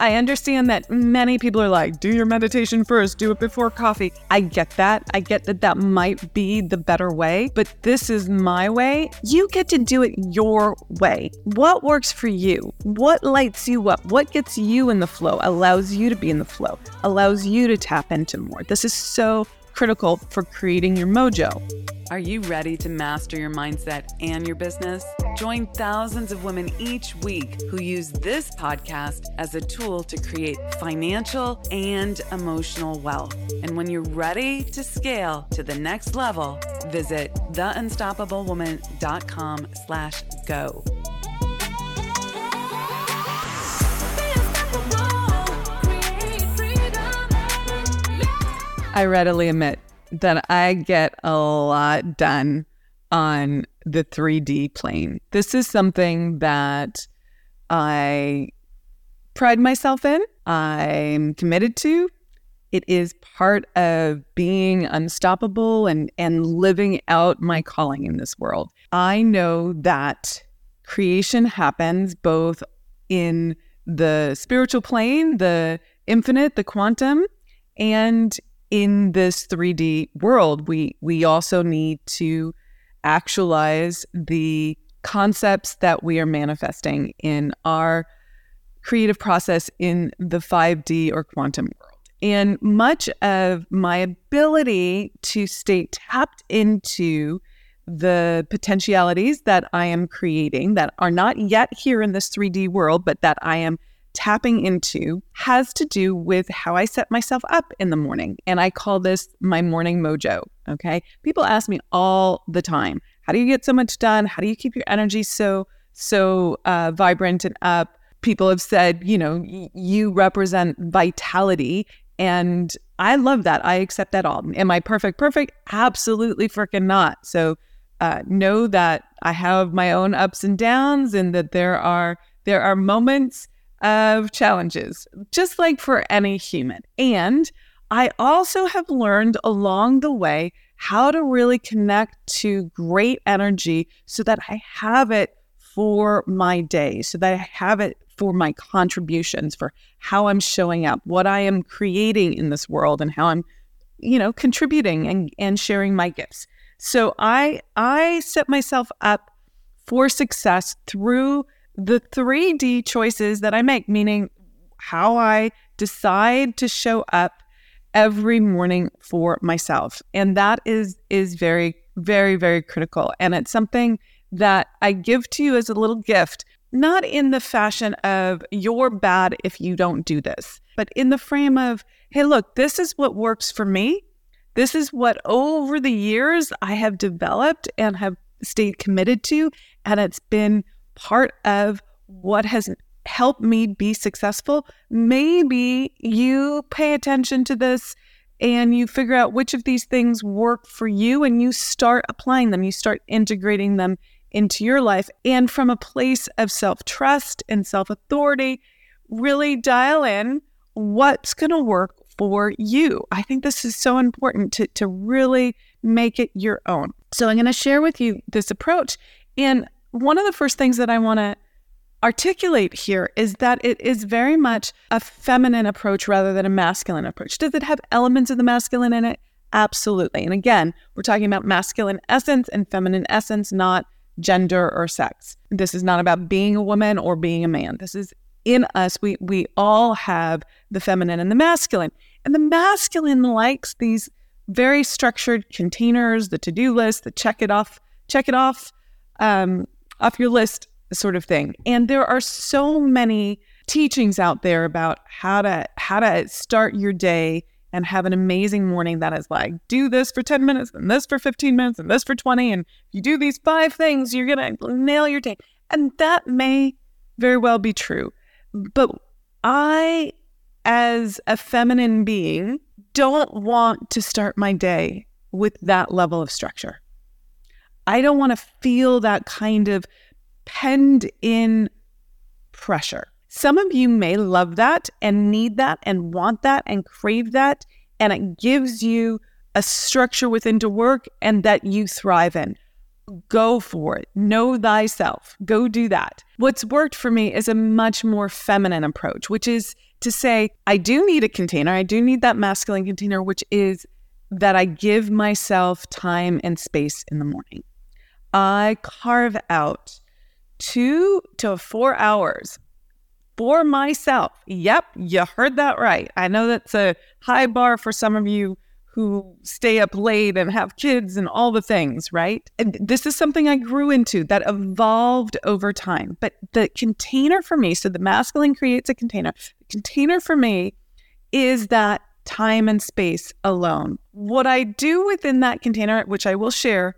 I understand that many people are like, do your meditation first, do it before coffee. I get that. I get that that might be the better way, but this is my way. You get to do it your way. What works for you? What lights you up? What gets you in the flow, allows you to be in the flow, allows you to tap into more? This is so critical for creating your mojo. Are you ready to master your mindset and your business? Join thousands of women each week who use this podcast as a tool to create financial and emotional wealth. And when you're ready to scale to the next level, visit theunstoppablewoman.com slash go. I readily admit that I get a lot done on the 3D plane. This is something that I pride myself in, I'm committed to. It is part of being unstoppable and, and living out my calling in this world. I know that creation happens both in the spiritual plane, the infinite, the quantum, and in this 3D world, we we also need to actualize the concepts that we are manifesting in our creative process in the 5D or quantum world. And much of my ability to stay tapped into the potentialities that I am creating that are not yet here in this 3D world, but that I am tapping into has to do with how I set myself up in the morning. And I call this my morning mojo. Okay. People ask me all the time, how do you get so much done? How do you keep your energy so, so uh, vibrant and up? People have said, you know, y- you represent vitality. And I love that. I accept that all. Am I perfect? Perfect? Absolutely freaking not. So uh, know that I have my own ups and downs and that there are there are moments of challenges, just like for any human. And I also have learned along the way how to really connect to great energy so that I have it for my day, so that I have it for my contributions, for how I'm showing up, what I am creating in this world, and how I'm, you know, contributing and, and sharing my gifts. So I I set myself up for success through the 3D choices that I make, meaning how I decide to show up every morning for myself. And that is is very very very critical and it's something that I give to you as a little gift, not in the fashion of you're bad if you don't do this, but in the frame of hey look, this is what works for me. This is what over the years I have developed and have stayed committed to and it's been part of what has helped me be successful, maybe you pay attention to this and you figure out which of these things work for you and you start applying them, you start integrating them into your life. And from a place of self trust and self authority, really dial in what's going to work for you. I think this is so important to, to really make it your own. So I'm going to share with you this approach. And one of the first things that I want to articulate here is that it is very much a feminine approach rather than a masculine approach. Does it have elements of the masculine in it? Absolutely. And again, we're talking about masculine essence and feminine essence, not gender or sex. This is not about being a woman or being a man. This is in us. We we all have the feminine and the masculine. And the masculine likes these very structured containers, the to-do list, the check it off, check it off, um, off your list sort of thing. And there are so many teachings out there about how to how to start your day and have an amazing morning that is like do this for 10 minutes and this for 15 minutes and this for 20 and if you do these five things you're going to nail your day. And that may very well be true. But I as a feminine being don't want to start my day with that level of structure. I don't want to feel that kind of penned in pressure. Some of you may love that and need that and want that and crave that. And it gives you a structure within to work and that you thrive in. Go for it. Know thyself. Go do that. What's worked for me is a much more feminine approach, which is to say, I do need a container. I do need that masculine container, which is that I give myself time and space in the morning. I carve out two to four hours for myself. Yep, you heard that right. I know that's a high bar for some of you who stay up late and have kids and all the things, right? And this is something I grew into that evolved over time. But the container for me, so the masculine creates a container. The container for me is that time and space alone. What I do within that container, which I will share,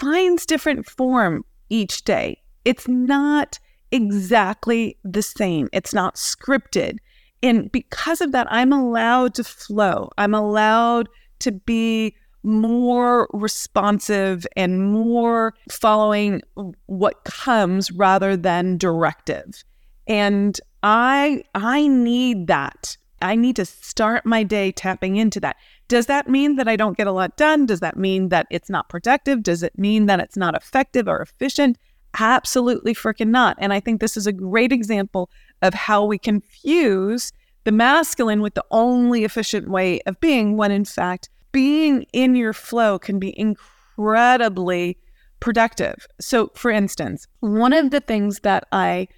finds different form each day. It's not exactly the same. It's not scripted. And because of that, I'm allowed to flow. I'm allowed to be more responsive and more following what comes rather than directive. And I I need that. I need to start my day tapping into that. Does that mean that I don't get a lot done? Does that mean that it's not productive? Does it mean that it's not effective or efficient? Absolutely freaking not. And I think this is a great example of how we confuse the masculine with the only efficient way of being, when in fact, being in your flow can be incredibly productive. So, for instance, one of the things that I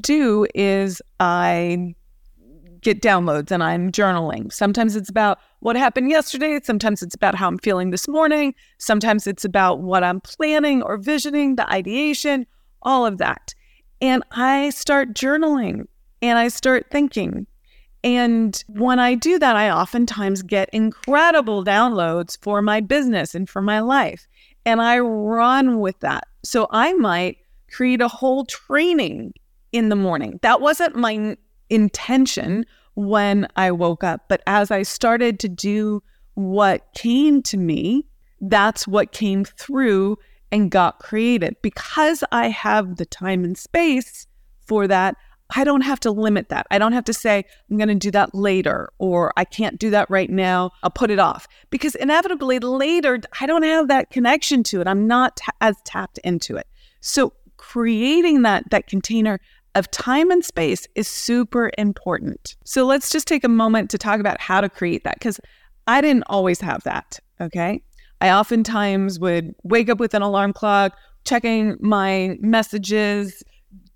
do is I get downloads and I'm journaling. Sometimes it's about what happened yesterday. Sometimes it's about how I'm feeling this morning. Sometimes it's about what I'm planning or visioning, the ideation, all of that. And I start journaling and I start thinking. And when I do that, I oftentimes get incredible downloads for my business and for my life. And I run with that. So I might create a whole training in the morning. That wasn't my intention when I woke up. But as I started to do what came to me, that's what came through and got created. Because I have the time and space for that, I don't have to limit that. I don't have to say, I'm going to do that later, or I can't do that right now. I'll put it off. Because inevitably later, I don't have that connection to it. I'm not t- as tapped into it. So creating that, that container of time and space is super important. So let's just take a moment to talk about how to create that because I didn't always have that. Okay. I oftentimes would wake up with an alarm clock, checking my messages,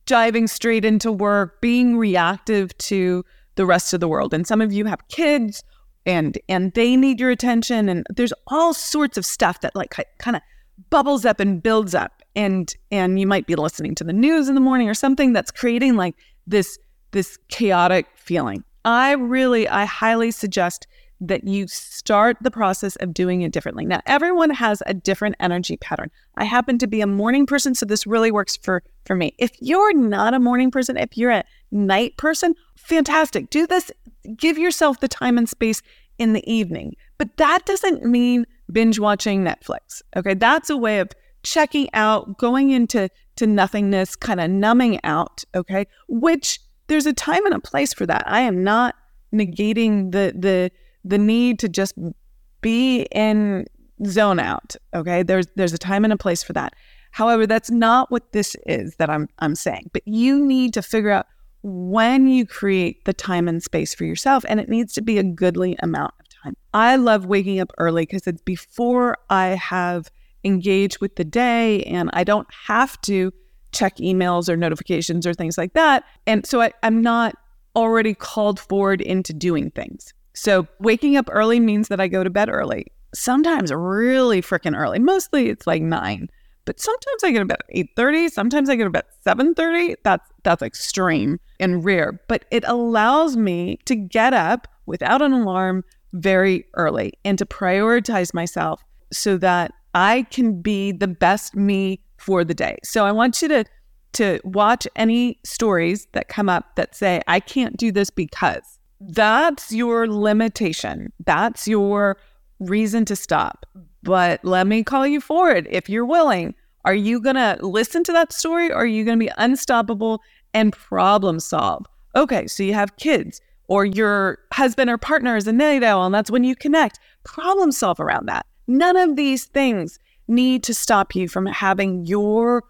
diving straight into work, being reactive to the rest of the world. And some of you have kids and and they need your attention and there's all sorts of stuff that like kind of bubbles up and builds up and and you might be listening to the news in the morning or something that's creating like this this chaotic feeling. I really i highly suggest that you start the process of doing it differently. Now everyone has a different energy pattern. I happen to be a morning person so this really works for for me. If you're not a morning person if you're a night person fantastic. Do this give yourself the time and space in the evening. But that doesn't mean binge watching netflix okay? That's a way of checking out, going into to nothingness, kind of numbing out, okay? Which there's a time and a place for that. I am not negating the the the need to just be in zone out, okay? There's there's a time and a place for that. However, that's not what this is that I'm I'm saying. But you need to figure out when you create the time and space for yourself and it needs to be a goodly amount of time. I love waking up early because it's before I have engage with the day and I don't have to check emails or notifications or things like that. And so I, I'm not already called forward into doing things. So waking up early means that I go to bed early. Sometimes really freaking early. Mostly it's like nine. But sometimes I get at 8:30, sometimes I get at 7:30. That's that's extreme and rare. But it allows me to get up without an alarm very early and to prioritize myself so that I can be the best me for the day. So I want you to to watch any stories that come up that say I can't do this because that's your limitation. That's your reason to stop. But let me call you forward if you're willing. Are you going to listen to that story or are you going to be unstoppable and problem solve? Okay, so you have kids or your husband or partner is a night owl and that's when you connect. Problem solve around that. None of these things need to stop you from having your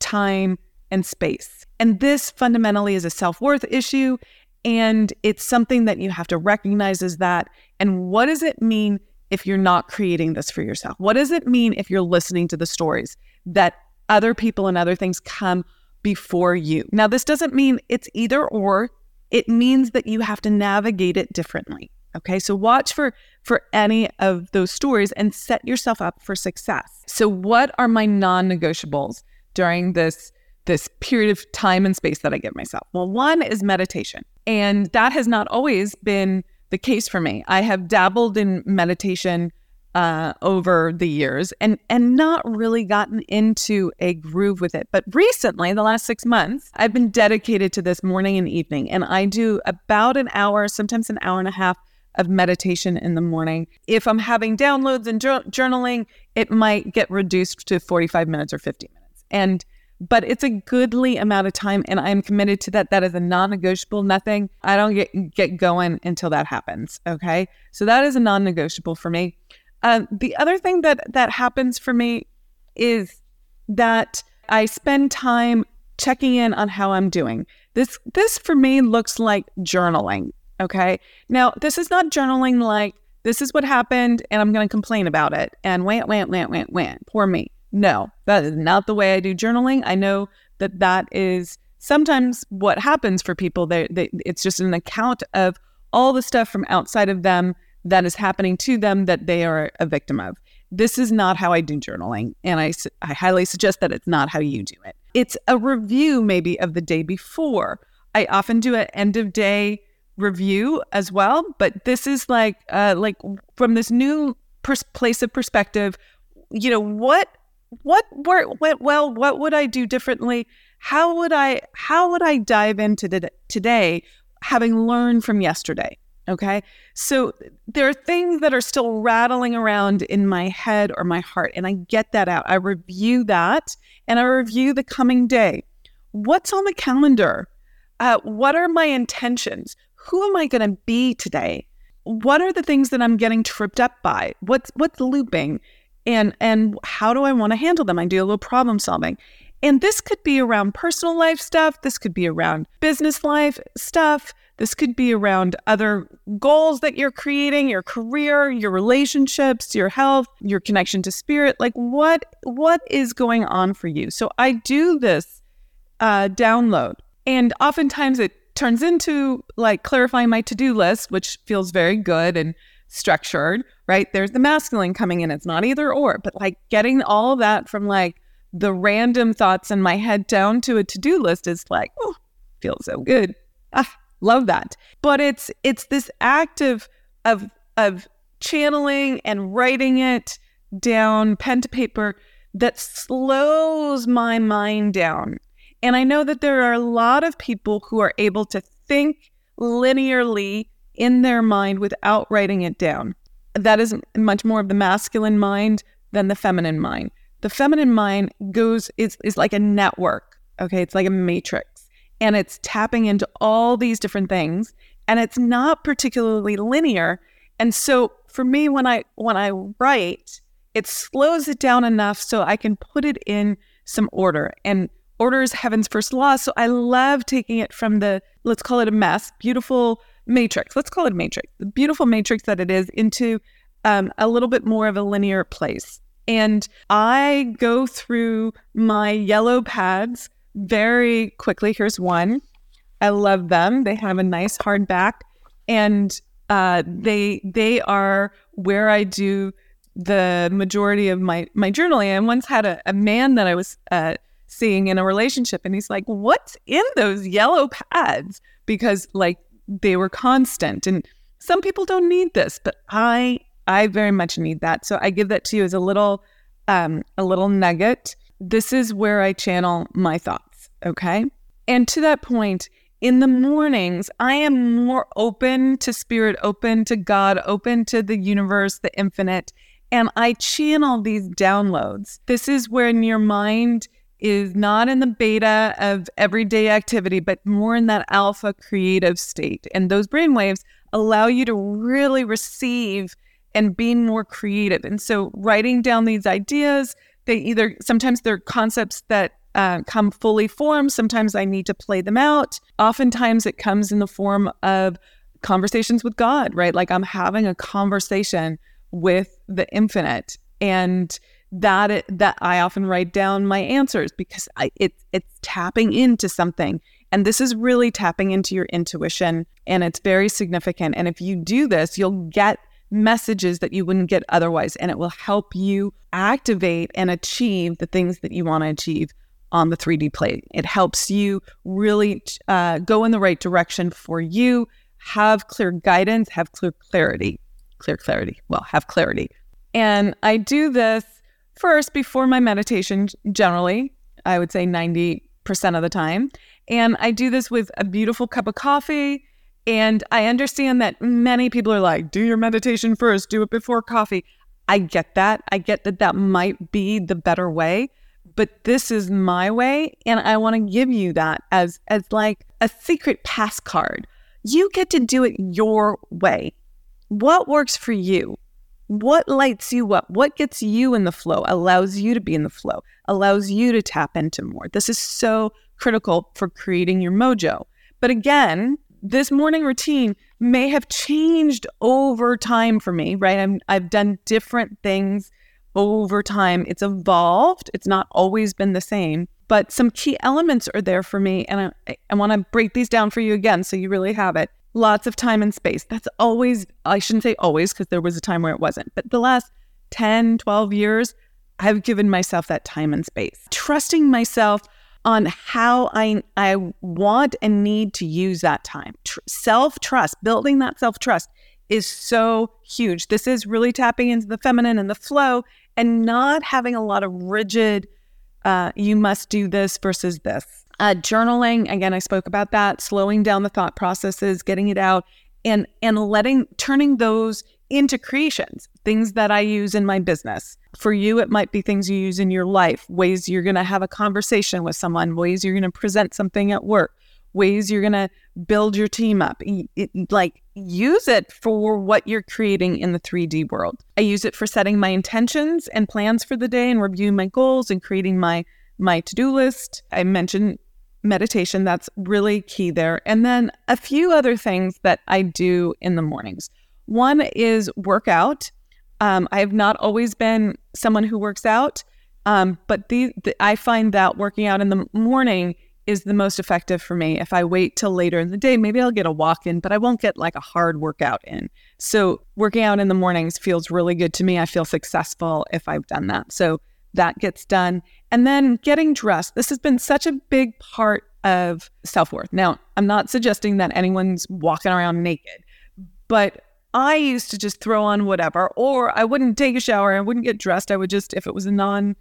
time and space. And this fundamentally is a self worth issue. And it's something that you have to recognize as that. And what does it mean if you're not creating this for yourself? What does it mean if you're listening to the stories that other people and other things come before you? Now, this doesn't mean it's either or, it means that you have to navigate it differently. Okay, so watch for for any of those stories and set yourself up for success. So, what are my non-negotiables during this this period of time and space that I give myself? Well, one is meditation, and that has not always been the case for me. I have dabbled in meditation uh, over the years and and not really gotten into a groove with it. But recently, the last six months, I've been dedicated to this morning and evening, and I do about an hour, sometimes an hour and a half of meditation in the morning. If I'm having downloads and journaling, it might get reduced to 45 minutes or 50 minutes. And but it's a goodly amount of time and I'm committed to that. That is a non-negotiable, nothing. I don't get get going until that happens. Okay. So that is a non-negotiable for me. Uh, the other thing that that happens for me is that I spend time checking in on how I'm doing. This this for me looks like journaling. Okay. Now, this is not journaling like this is what happened and I'm going to complain about it and want, want, want, want, want. Poor me. No, that is not the way I do journaling. I know that that is sometimes what happens for people. They, they, it's just an account of all the stuff from outside of them that is happening to them that they are a victim of. This is not how I do journaling. And I, I highly suggest that it's not how you do it. It's a review, maybe, of the day before. I often do an end of day review as well, but this is like uh, like from this new pers- place of perspective. You know what what went well? What would I do differently? How would I how would I dive into the, today, having learned from yesterday? Okay, so there are things that are still rattling around in my head or my heart, and I get that out. I review that, and I review the coming day. What's on the calendar? Uh, what are my intentions? Who am I going to be today? What are the things that I'm getting tripped up by? What's what's looping? And and how do I want to handle them? I do a little problem solving. And this could be around personal life stuff, this could be around business life stuff, this could be around other goals that you're creating, your career, your relationships, your health, your connection to spirit. Like what what is going on for you? So I do this uh, download, and oftentimes it turns into like clarifying my to-do list, which feels very good and structured, right? There's the masculine coming in. It's not either or, but like getting all of that from like the random thoughts in my head down to a to-do list is like, oh, feels so good. Ah, love that. But it's it's this act of of of channeling and writing it down pen to paper that slows my mind down and I know that there are a lot of people who are able to think linearly in their mind without writing it down. That is much more of the masculine mind than the feminine mind. The feminine mind goes is is like a network. Okay, it's like a matrix and it's tapping into all these different things and it's not particularly linear. And so for me when I when I write, it slows it down enough so I can put it in some order. And orders heaven's first law. So I love taking it from the, let's call it a mess, beautiful matrix. Let's call it a matrix, the beautiful matrix that it is, into um, a little bit more of a linear place. And I go through my yellow pads very quickly. Here's one. I love them. They have a nice hard back, and uh, they they are where I do the majority of my my journaling. I once had a, a man that I was uh, seeing in a relationship. And he's like, What's in those yellow pads? Because like they were constant. And some people don't need this, but I I very much need that. So I give that to you as a little um a little nugget. This is where I channel my thoughts. Okay. And to that point, in the mornings, I am more open to spirit, open to God, open to the universe, the infinite. And I channel these downloads. This is when your mind is not in the beta of everyday activity, but more in that alpha creative state. And those brainwaves allow you to really receive and be more creative. And so writing down these ideas, they either sometimes they're concepts that uh, come fully formed. Sometimes I need to play them out. Oftentimes it comes in the form of conversations with God, right? Like I'm having a conversation with the infinite. And that it, that I often write down my answers because I, it, it's tapping into something. And this is really tapping into your intuition and it's very significant. And if you do this, you'll get messages that you wouldn't get otherwise. And it will help you activate and achieve the things that you want to achieve on the 3D plate. It helps you really uh, go in the right direction for you, have clear guidance, have clear clarity. Clear clarity. Well, have clarity. And I do this first before my meditation, generally, I would say 90% of the time. And I do this with a beautiful cup of coffee. And I understand that many people are like, do your meditation first, do it before coffee. I get that. I get that that might be the better way, but this is my way. And I want to give you that as, as like a secret pass card. You get to do it your way. What works for you? What lights you up? What gets you in the flow, allows you to be in the flow, allows you to tap into more? This is so critical for creating your mojo. But again, this morning routine may have changed over time for me, right? I'm, I've done different things over time. It's evolved, it's not always been the same, but some key elements are there for me. And I, I want to break these down for you again so you really have it lots of time and space. That's always, I shouldn't say always, because there was a time where it wasn't, but the last 10, 12 years, I've given myself that time and space. Trusting myself on how I, I want and need to use that time. Tr- self trust, building that self trust is so huge. This is really tapping into the feminine and the flow and not having a lot of rigid, uh, you must do this versus this. Uh, journaling, again, I spoke about that, slowing down the thought processes, getting it out, and and letting turning those into creations, things that I use in my business. For you, it might be things you use in your life, ways you're going to have a conversation with someone, ways you're going to present something at work, ways you're going to build your team up. It, like use it for what you're creating in the 3D world. I use it for setting my intentions and plans for the day and reviewing my goals and creating my my to-do list. I mentioned meditation. That's really key there. And then a few other things that I do in the mornings. One is workout. Um, I have not always been someone who works out, um, but the, the, I find that working out in the morning is the most effective for me. If I wait till later in the day, maybe I'll get a walk in, but I won't get like a hard workout in. So working out in the mornings feels really good to me. I feel successful if I've done that. So that gets done. And then getting dressed. This has been such a big part of self worth. Now, I'm not suggesting that anyone's walking around naked, but I used to just throw on whatever, or I wouldn't take a shower. I wouldn't get dressed. I would just, if it was a non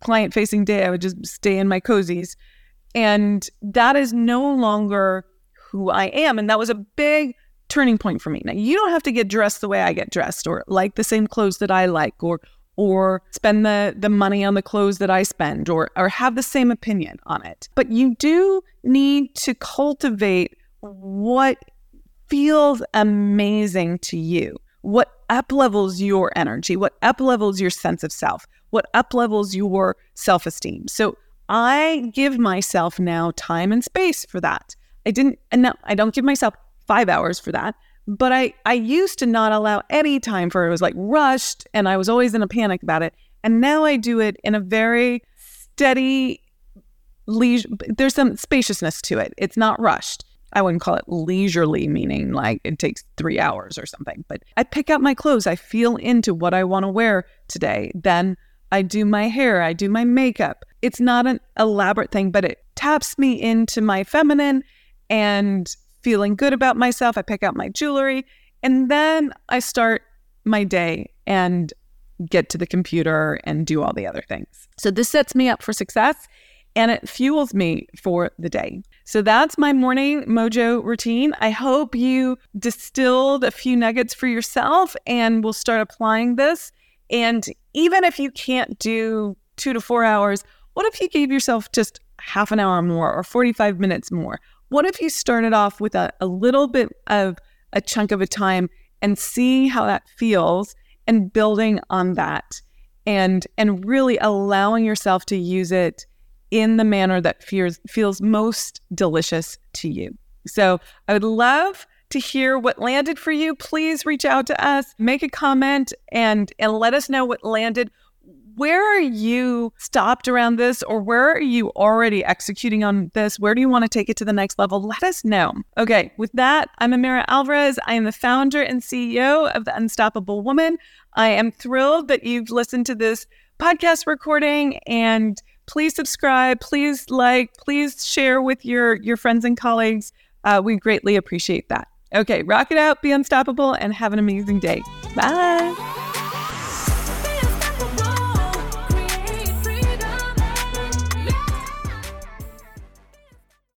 client facing day, I would just stay in my cozies. And that is no longer who I am. And that was a big turning point for me. Now, you don't have to get dressed the way I get dressed or like the same clothes that I like or or spend the the money on the clothes that I spend or or have the same opinion on it. But you do need to cultivate what feels amazing to you. What uplevels your energy, what uplevels your sense of self, what uplevels your self-esteem. So I give myself now time and space for that. I didn't and no, I don't give myself 5 hours for that. But I, I used to not allow any time for it. It was like rushed and I was always in a panic about it. And now I do it in a very steady, leisure. There's some spaciousness to it. It's not rushed. I wouldn't call it leisurely, meaning like it takes three hours or something. But I pick out my clothes. I feel into what I want to wear today. Then I do my hair. I do my makeup. It's not an elaborate thing, but it taps me into my feminine and feeling good about myself. I pick out my jewelry and then I start my day and get to the computer and do all the other things. So this sets me up for success and it fuels me for the day. So that's my morning mojo routine. I hope you distilled a few nuggets for yourself and will start applying this. And even if you can't do two to four hours, what if you gave yourself just half an hour more or 45 minutes more what if you started off with a, a little bit of a chunk of a time and seeing how that feels and building on that and and really allowing yourself to use it in the manner that feels feels most delicious to you. So I would love to hear what landed for you. Please reach out to us, make a comment, and and let us know what landed. Where are you stopped around this, or where are you already executing on this? Where do you want to take it to the next level? Let us know. Okay, with that, I'm Amira Alvarez. I am the founder and CEO of The Unstoppable Woman. I am thrilled that you've listened to this podcast recording and please subscribe, please like, please share with your your friends and colleagues. Uh, we greatly appreciate that. Okay, rock it out, be unstoppable, and have an amazing day. Bye.